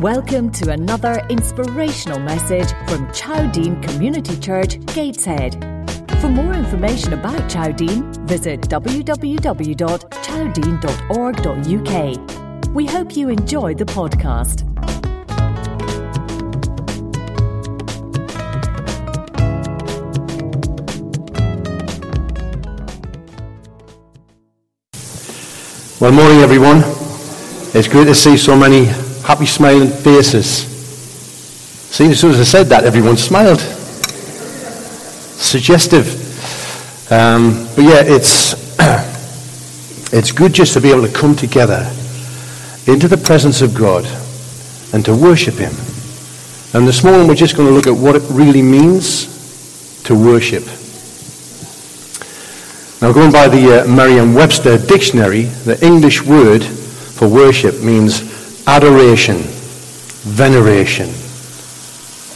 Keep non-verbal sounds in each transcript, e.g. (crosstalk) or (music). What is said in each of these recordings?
Welcome to another inspirational message from Chowdean Community Church, Gateshead. For more information about Chowdean, visit www.chowdean.org.uk. We hope you enjoy the podcast. Well, morning everyone. It's great to see so many happy smiling faces. See, as soon as I said that, everyone smiled. Suggestive. Um, but yeah, it's, (clears throat) it's good just to be able to come together into the presence of God and to worship Him. And this morning we're just going to look at what it really means to worship. Now, going by the uh, Merriam-Webster dictionary, the English word for worship means adoration, veneration,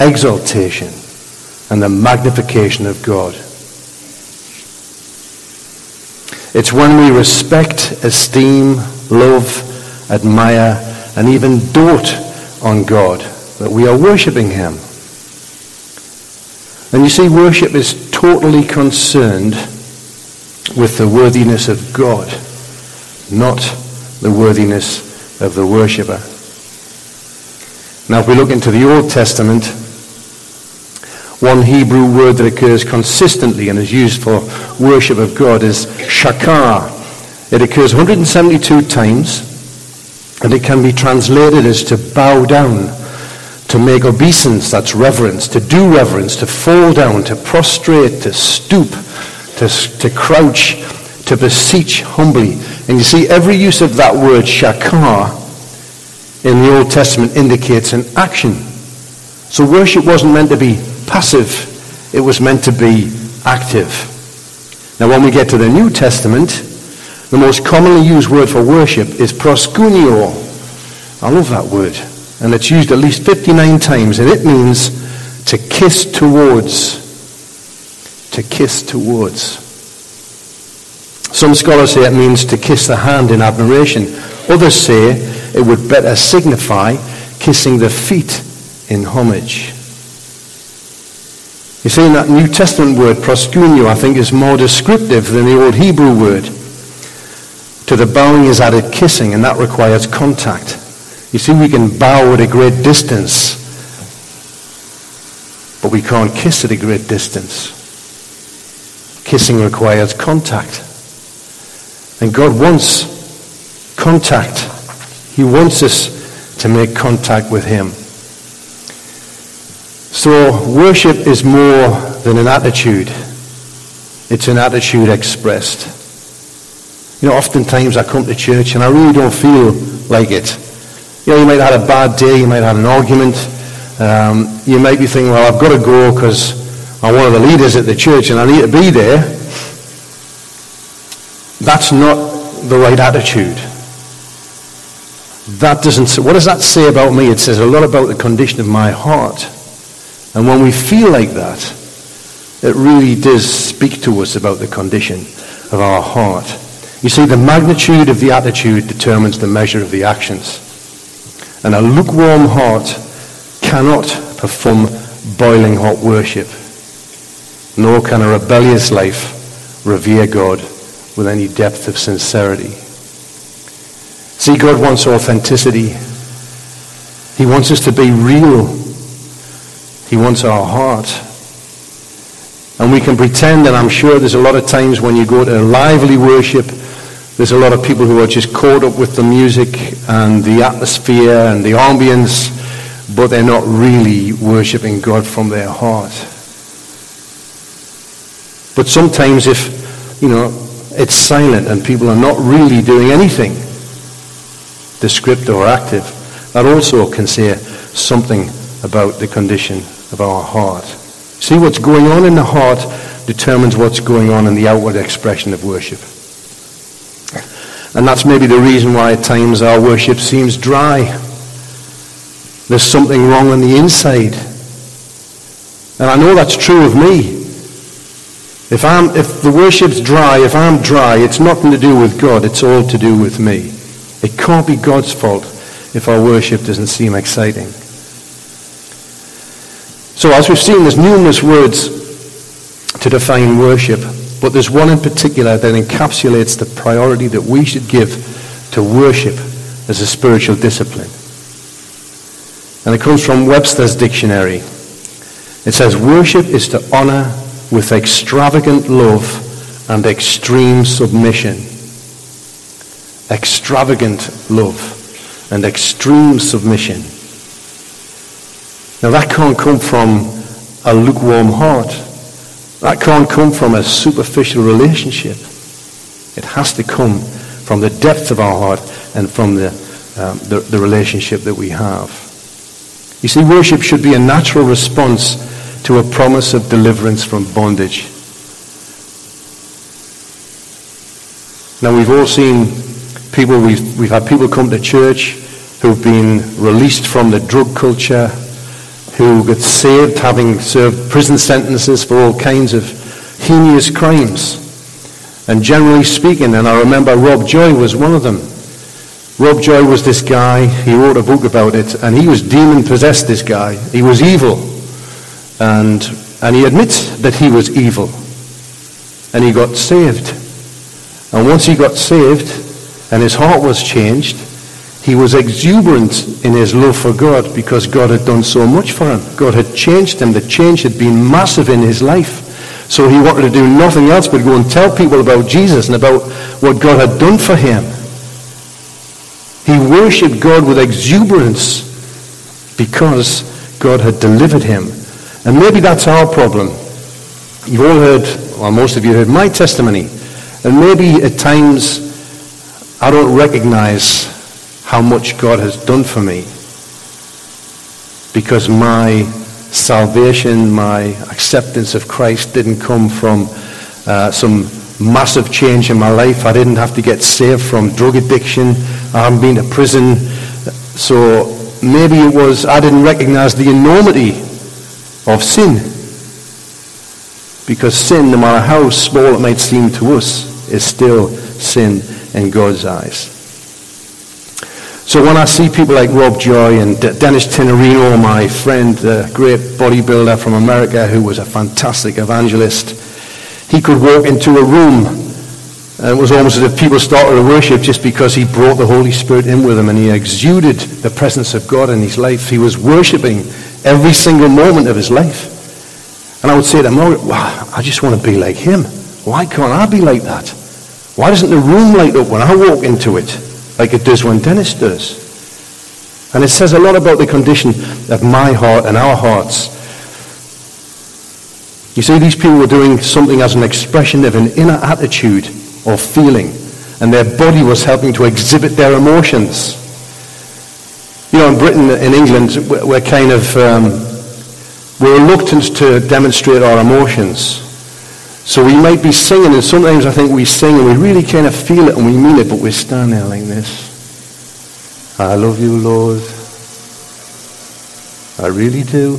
exaltation, and the magnification of God. It's when we respect, esteem, love, admire, and even dote on God that we are worshipping Him. And you see, worship is totally concerned with the worthiness of God, not the worthiness of the worshipper. Now, if we look into the Old Testament, one Hebrew word that occurs consistently and is used for worship of God is shachah. It occurs 172 times, and it can be translated as to bow down, to make obeisance, that's reverence, to do reverence, to fall down, to prostrate, to stoop, to, to crouch, to beseech humbly. And you see, every use of that word shachah in the Old Testament indicates an action. So worship wasn't meant to be passive, it was meant to be active. Now, when we get to the New Testament, the most commonly used word for worship is proskuneo. I love that word. And it's used at least 59 times, and it means to kiss towards to kiss towards. Some scholars say it means to kiss the hand in admiration. Others say it would better signify kissing the feet in homage. You see, that New Testament word, proskuneo, I think is more descriptive than the old Hebrew word. To the bowing is added kissing, and that requires contact. You see, we can bow at a great distance, but we can't kiss at a great distance. Kissing requires contact. And God wants contact. He wants us to make contact with Him. So worship is more than an attitude. It's an attitude expressed. You know, oftentimes I come to church and I really don't feel like it. You know, you might have had a bad day, you might have had an argument, um, you might be thinking, well, I've got to go because I'm one of the leaders at the church and I need to be there, that's not the right attitude. That doesn't, what does that say about me? It says a lot about the condition of my heart. And when we feel like that, it really does speak to us about the condition of our heart. You see, the magnitude of the attitude determines the measure of the actions. And a lukewarm heart cannot perform boiling hot worship nor can a rebellious life revere God with any depth of sincerity. See, God wants authenticity. He wants us to be real. He wants our heart. And we can pretend, and I'm sure there's a lot of times when you go to a lively worship, there's a lot of people who are just caught up with the music and the atmosphere and the ambience, but they're not really worshiping God from their heart. But sometimes if, you know, it's silent and people are not really doing anything, descriptive or active, that also can say something about the condition of our heart. See, what's going on in the heart determines what's going on in the outward expression of worship. And that's maybe the reason why at times our worship seems dry. There's something wrong on the inside. And I know that's true of me. If, I'm, if the worship's dry, if I'm dry, it's nothing to do with God. It's all to do with me. It can't be God's fault if our worship doesn't seem exciting. So as we've seen, there's numerous words to define worship, but there's one in particular that encapsulates the priority that we should give to worship as a spiritual discipline. And it comes from Webster's dictionary. It says, worship is to honor with extravagant love and extreme submission. Extravagant love and extreme submission. Now that can't come from a lukewarm heart. That can't come from a superficial relationship. It has to come from the depth of our heart and from the, um, the, the relationship that we have. You see, worship should be a natural response to a promise of deliverance from bondage. Now we've all seen people, we've, we've had people come to church who've been released from the drug culture, who got saved having served prison sentences for all kinds of heinous crimes. And generally speaking, and I remember Rob Joy was one of them. Rob Joy was this guy, he wrote a book about it, and he was demon possessed, this guy. He was evil. And, and he admits that he was evil. And he got saved. And once he got saved and his heart was changed, he was exuberant in his love for God because God had done so much for him. God had changed him. The change had been massive in his life. So he wanted to do nothing else but go and tell people about Jesus and about what God had done for him. He worshipped God with exuberance because God had delivered him. And maybe that's our problem. You've all heard, well, most of you heard my testimony. And maybe at times I don't recognize how much God has done for me because my salvation, my acceptance of Christ didn't come from uh, some massive change in my life. I didn't have to get saved from drug addiction. I haven't been to prison. So maybe it was I didn't recognize the enormity of sin. Because sin, no matter how small it might seem to us, is still sin in God's eyes. So when I see people like Rob Joy and Dennis Tinerino, my friend, the great bodybuilder from America who was a fantastic evangelist, he could walk into a room and it was almost as if people started to worship just because he brought the Holy Spirit in with him and he exuded the presence of God in his life. He was worshiping every single moment of his life. And I would say to him, wow, I just want to be like him. Why can't I be like that? Why doesn't the room light up when I walk into it like it does when Dennis does? And it says a lot about the condition of my heart and our hearts. You see, these people were doing something as an expression of an inner attitude or feeling, and their body was helping to exhibit their emotions. You know, in Britain, in England, we're kind of um, we're reluctant to demonstrate our emotions. So we might be singing, and sometimes I think we sing and we really kind of feel it and we mean it, but we're standing there like this. I love you, Lord. I really do.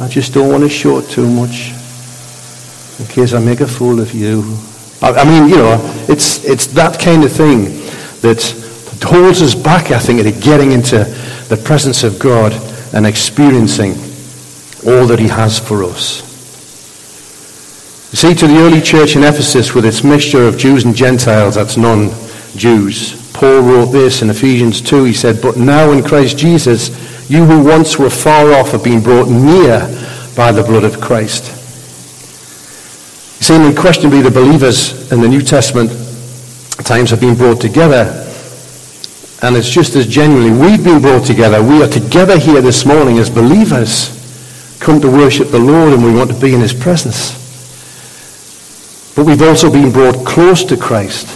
I just don't want to show it too much in case I make a fool of you. I, I mean, you know, it's, it's that kind of thing that holds us back, I think, into getting into the presence of God and experiencing all that he has for us. You see, to the early church in Ephesus, with its mixture of Jews and Gentiles, that's non-Jews, Paul wrote this in Ephesians 2. He said, But now in Christ Jesus, you who once were far off have been brought near by the blood of Christ. You see, unquestionably, the believers in the New Testament times have been brought together. And it's just as genuinely we've been brought together. We are together here this morning as believers, come to worship the Lord, and we want to be in his presence. But we've also been brought close to Christ.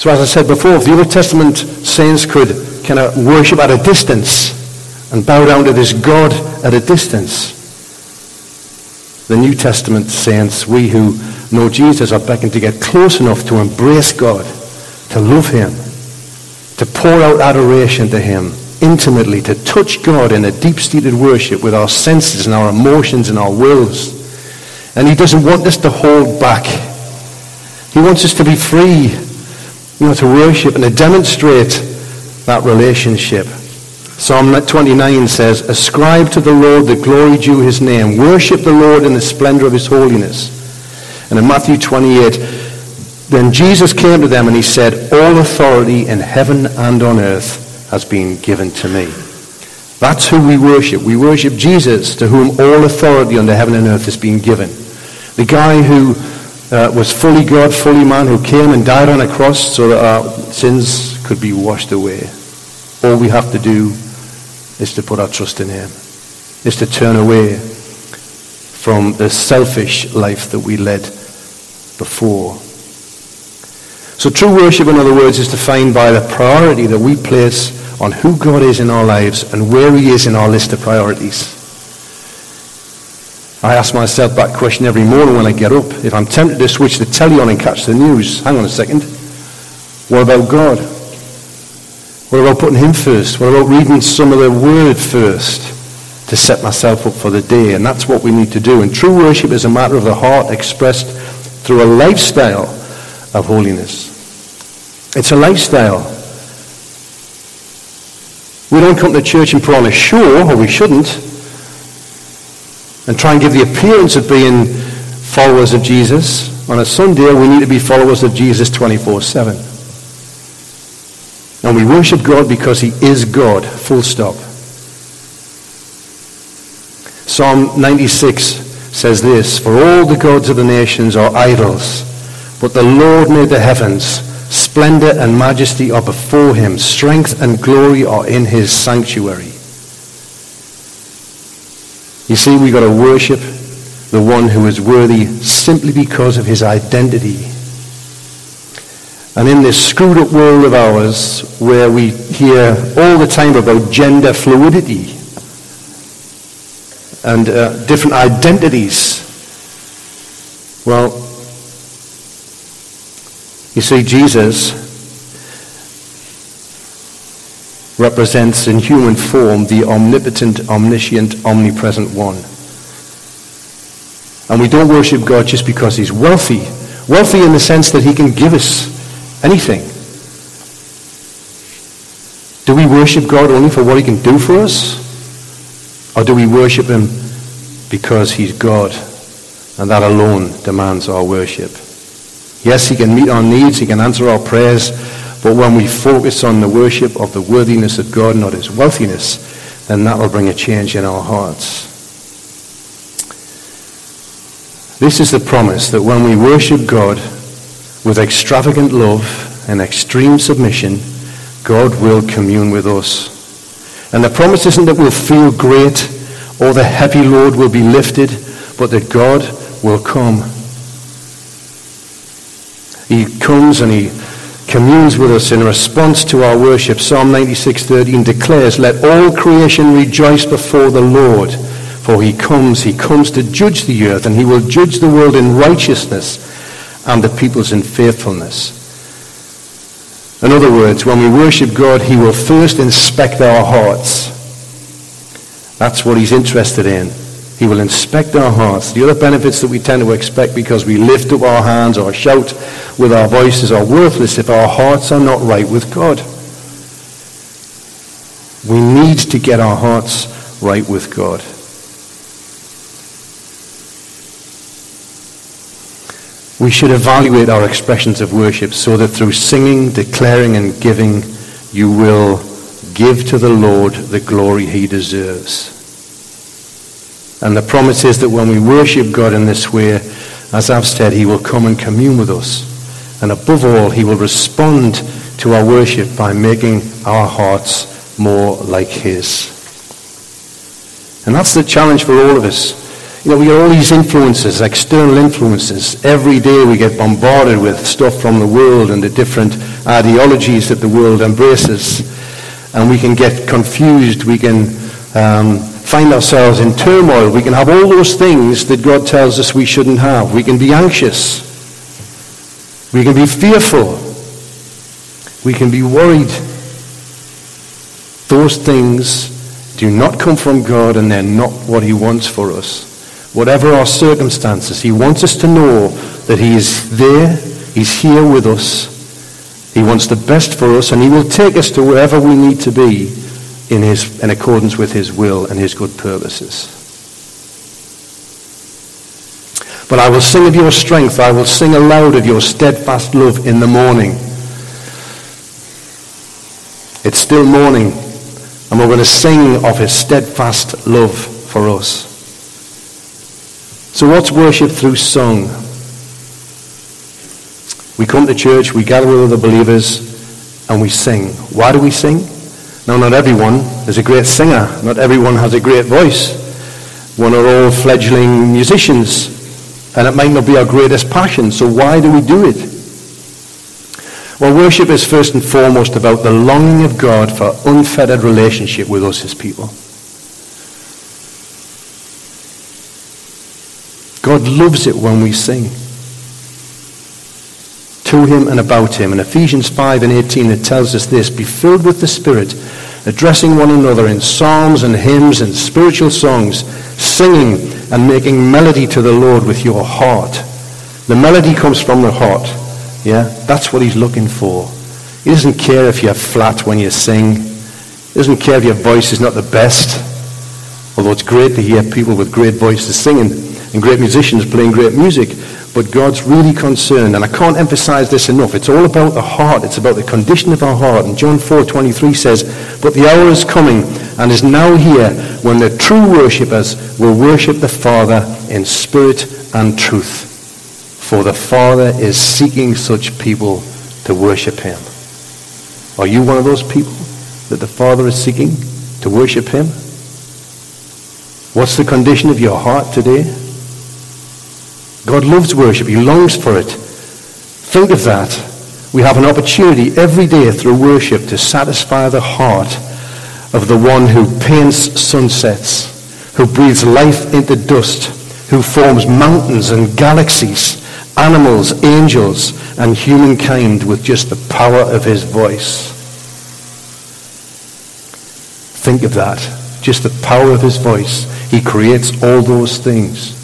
So as I said before, if the Old Testament saints could kind of worship at a distance and bow down to this God at a distance, the New Testament saints, we who know Jesus, are beckoned to get close enough to embrace God, to love him, to pour out adoration to him intimately, to touch God in a deep-seated worship with our senses and our emotions and our wills. And he doesn't want us to hold back. He wants us to be free, you know, to worship and to demonstrate that relationship. Psalm 29 says, Ascribe to the Lord the glory due his name. Worship the Lord in the splendor of his holiness. And in Matthew 28, then Jesus came to them and he said, All authority in heaven and on earth has been given to me. That's who we worship. We worship Jesus, to whom all authority under heaven and earth has been given. The guy who uh, was fully God, fully man, who came and died on a cross so that our sins could be washed away. All we have to do is to put our trust in him, is to turn away from the selfish life that we led before. So true worship, in other words, is defined by the priority that we place on who God is in our lives and where he is in our list of priorities. I ask myself that question every morning when I get up. If I'm tempted to switch the telly on and catch the news, hang on a second. What about God? What about putting him first? What about reading some of the word first to set myself up for the day? And that's what we need to do. And true worship is a matter of the heart expressed through a lifestyle of holiness. It's a lifestyle. We don't come to church and put on a show, or we shouldn't and try and give the appearance of being followers of Jesus. On a Sunday, we need to be followers of Jesus 24 7. And we worship God because he is God, full stop. Psalm 96 says this For all the gods of the nations are idols, but the Lord made the heavens. Splendor and majesty are before him, strength and glory are in his sanctuary. You see, we've got to worship the one who is worthy simply because of his identity. And in this screwed up world of ours, where we hear all the time about gender fluidity and uh, different identities, well, you see, Jesus represents in human form the omnipotent, omniscient, omnipresent one. And we don't worship God just because he's wealthy. Wealthy in the sense that he can give us anything. Do we worship God only for what he can do for us? Or do we worship him because he's God and that alone demands our worship? Yes, he can meet our needs, he can answer our prayers, but when we focus on the worship of the worthiness of God, not his wealthiness, then that will bring a change in our hearts. This is the promise that when we worship God with extravagant love and extreme submission, God will commune with us. And the promise isn't that we'll feel great or the heavy load will be lifted, but that God will come. He comes and he communes with us in response to our worship. Psalm 96:13 declares, "Let all creation rejoice before the Lord, for he comes, he comes to judge the earth, and he will judge the world in righteousness and the peoples in faithfulness." In other words, when we worship God, he will first inspect our hearts. That's what he's interested in. He will inspect our hearts. The other benefits that we tend to expect because we lift up our hands or shout with our voices are worthless if our hearts are not right with God. We need to get our hearts right with God. We should evaluate our expressions of worship so that through singing, declaring, and giving, you will give to the Lord the glory he deserves. And the promise is that when we worship God in this way, as I've said, he will come and commune with us. And above all, he will respond to our worship by making our hearts more like his. And that's the challenge for all of us. You know, we get all these influences, external influences. Every day we get bombarded with stuff from the world and the different ideologies that the world embraces. And we can get confused. We can um, find ourselves in turmoil. We can have all those things that God tells us we shouldn't have. We can be anxious. We can be fearful. We can be worried. Those things do not come from God and they're not what He wants for us. Whatever our circumstances, He wants us to know that He is there, He's here with us, He wants the best for us, and He will take us to wherever we need to be in, his, in accordance with His will and His good purposes. But I will sing of your strength. I will sing aloud of your steadfast love in the morning. It's still morning, and we're going to sing of his steadfast love for us. So, what's worship through song? We come to church, we gather with other believers, and we sing. Why do we sing? Now, not everyone is a great singer. Not everyone has a great voice. One are all fledgling musicians, and it might not be our greatest passion. So, why do we do it? Well, worship is first and foremost about the longing of God for unfettered relationship with us, his people. God loves it when we sing to him and about him. In Ephesians 5 and 18, it tells us this Be filled with the Spirit, addressing one another in psalms and hymns and spiritual songs, singing and making melody to the Lord with your heart. The melody comes from the heart. Yeah? That's what he's looking for. He doesn't care if you're flat when you sing. He doesn't care if your voice is not the best. Although it's great to hear people with great voices singing and great musicians playing great music. But God's really concerned, and I can't emphasize this enough. It's all about the heart. It's about the condition of our heart. And John 4:23 says, "But the hour is coming and is now here when the true worshippers will worship the Father in spirit and truth. For the Father is seeking such people to worship him." Are you one of those people that the Father is seeking to worship him? What's the condition of your heart today? God loves worship. He longs for it. Think of that. We have an opportunity every day through worship to satisfy the heart of the one who paints sunsets, who breathes life into dust, who forms mountains and galaxies, animals, angels, and humankind with just the power of his voice. Think of that. Just the power of his voice. He creates all those things.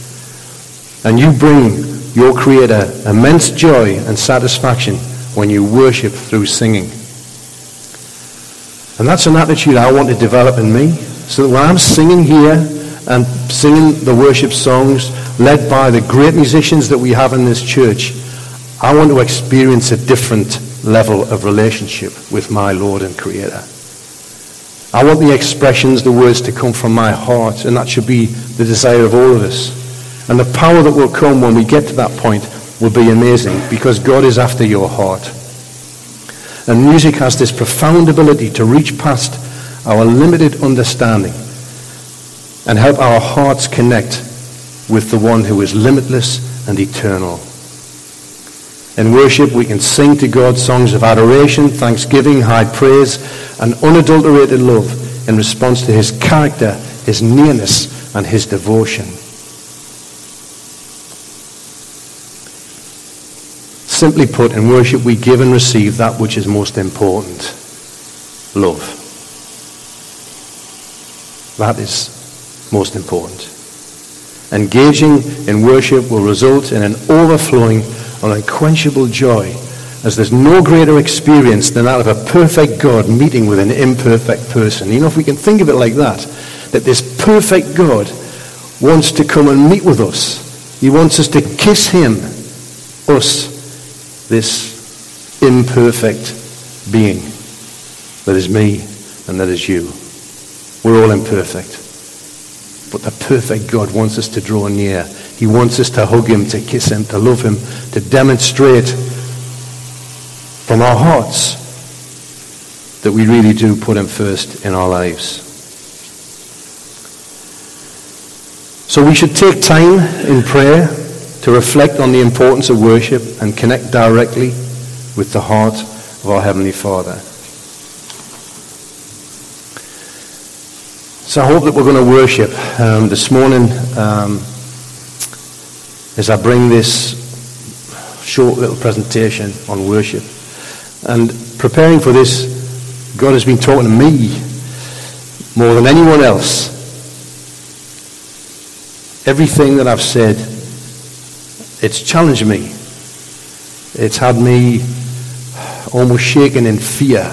And you bring your Creator immense joy and satisfaction when you worship through singing. And that's an attitude I want to develop in me. So that when I'm singing here and singing the worship songs led by the great musicians that we have in this church, I want to experience a different level of relationship with my Lord and Creator. I want the expressions, the words to come from my heart, and that should be the desire of all of us. And the power that will come when we get to that point will be amazing because God is after your heart. And music has this profound ability to reach past our limited understanding and help our hearts connect with the one who is limitless and eternal. In worship, we can sing to God songs of adoration, thanksgiving, high praise, and unadulterated love in response to his character, his nearness, and his devotion. Simply put, in worship we give and receive that which is most important love. That is most important. Engaging in worship will result in an overflowing, unquenchable joy, as there's no greater experience than that of a perfect God meeting with an imperfect person. You know, if we can think of it like that, that this perfect God wants to come and meet with us. He wants us to kiss him, us, this imperfect being that is me and that is you. We're all imperfect. But the perfect God wants us to draw near. He wants us to hug him, to kiss him, to love him, to demonstrate from our hearts that we really do put him first in our lives. So we should take time in prayer to reflect on the importance of worship and connect directly with the heart of our Heavenly Father. So I hope that we're going to worship um, this morning um, as I bring this short little presentation on worship. And preparing for this, God has been talking to me more than anyone else. Everything that I've said it's challenged me. It's had me almost shaken in fear.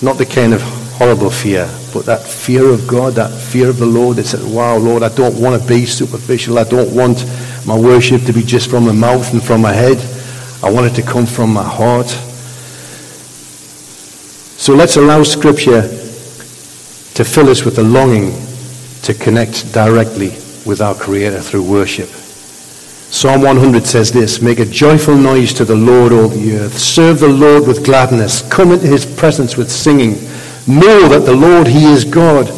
Not the kind of horrible fear, but that fear of God, that fear of the Lord that said, wow, Lord, I don't want to be superficial. I don't want my worship to be just from my mouth and from my head. I want it to come from my heart. So let's allow Scripture to fill us with a longing to connect directly with our Creator through worship. Psalm 100 says this Make a joyful noise to the Lord, all the earth. Serve the Lord with gladness. Come into his presence with singing. Know that the Lord, he is God.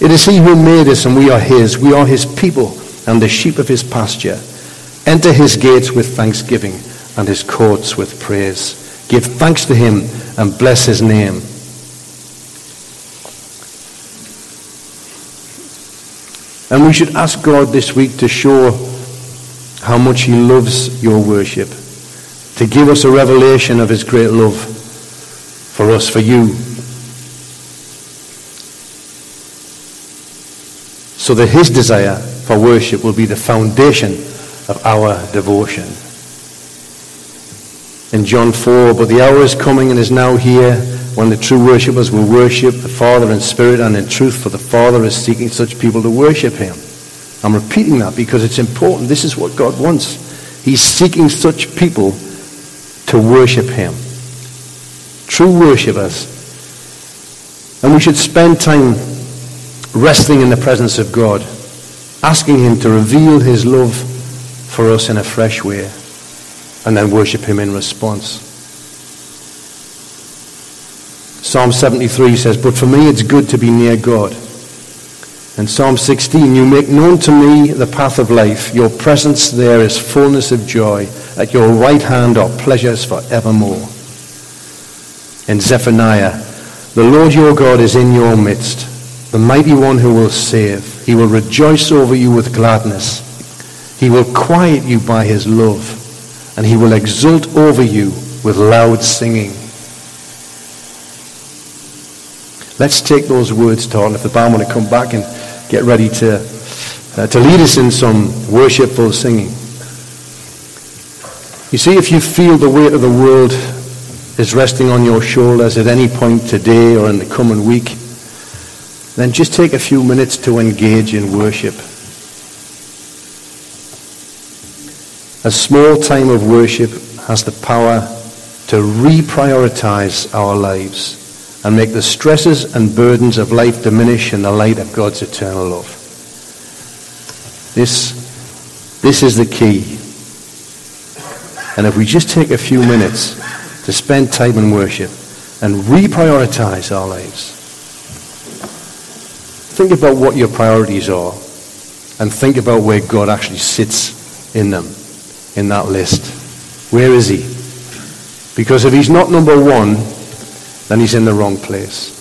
It is he who made us, and we are his. We are his people and the sheep of his pasture. Enter his gates with thanksgiving and his courts with praise. Give thanks to him and bless his name. And we should ask God this week to show how much he loves your worship, to give us a revelation of his great love for us, for you. So that his desire for worship will be the foundation of our devotion. In John 4, but the hour is coming and is now here when the true worshippers will worship the Father in spirit and in truth, for the Father is seeking such people to worship him. I'm repeating that because it's important. This is what God wants. He's seeking such people to worship him. True worshippers. And we should spend time resting in the presence of God, asking him to reveal his love for us in a fresh way, and then worship him in response. Psalm 73 says, But for me it's good to be near God. And Psalm 16, you make known to me the path of life. Your presence there is fullness of joy. At your right hand are pleasures for evermore. In Zephaniah, the Lord your God is in your midst, the mighty one who will save. He will rejoice over you with gladness. He will quiet you by his love, and he will exult over you with loud singing. Let's take those words, Todd. If the band want to come back and get ready to, uh, to lead us in some worshipful singing. You see, if you feel the weight of the world is resting on your shoulders at any point today or in the coming week, then just take a few minutes to engage in worship. A small time of worship has the power to reprioritize our lives and make the stresses and burdens of life diminish in the light of God's eternal love. This, this is the key. And if we just take a few minutes to spend time in worship and reprioritize our lives, think about what your priorities are and think about where God actually sits in them, in that list. Where is he? Because if he's not number one, then he's in the wrong place.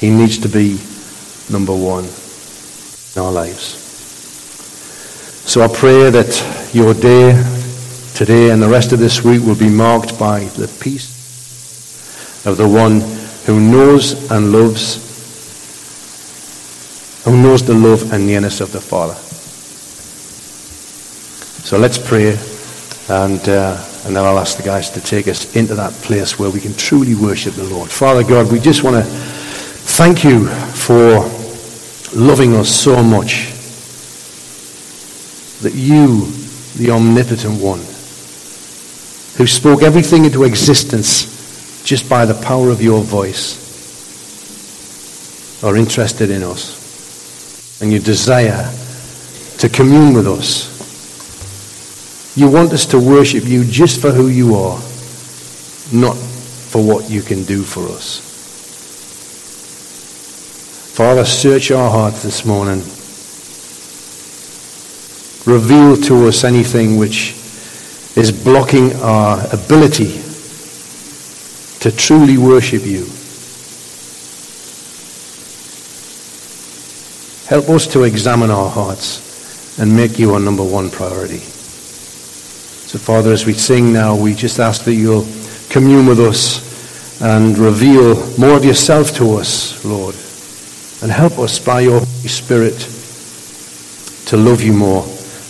He needs to be number one in our lives. So I pray that your day today and the rest of this week will be marked by the peace of the one who knows and loves, who knows the love and nearness of the Father. So let's pray and. Uh, and then I'll ask the guys to take us into that place where we can truly worship the Lord. Father God, we just want to thank you for loving us so much that you, the omnipotent one, who spoke everything into existence just by the power of your voice, are interested in us. And you desire to commune with us you want us to worship you just for who you are, not for what you can do for us. Father, search our hearts this morning. Reveal to us anything which is blocking our ability to truly worship you. Help us to examine our hearts and make you our number one priority. So, Father, as we sing now, we just ask that you'll commune with us and reveal more of yourself to us, Lord. And help us by your Holy Spirit to love you more,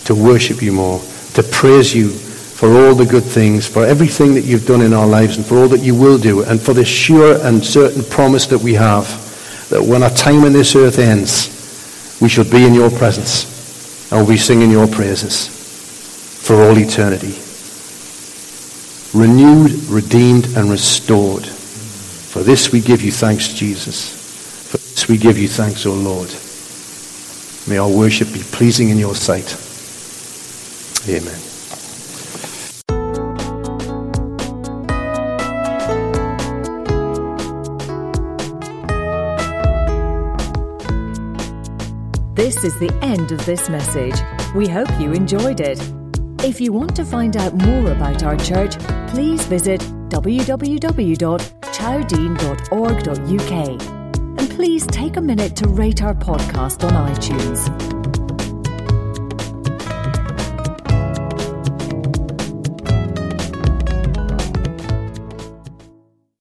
to worship you more, to praise you for all the good things, for everything that you've done in our lives, and for all that you will do, and for the sure and certain promise that we have that when our time on this earth ends, we shall be in your presence and we'll be singing your praises for all eternity. Renewed, redeemed, and restored. For this we give you thanks, Jesus. For this we give you thanks, O Lord. May our worship be pleasing in your sight. Amen. This is the end of this message. We hope you enjoyed it. If you want to find out more about our church, please visit www.chowdean.org.uk and please take a minute to rate our podcast on iTunes.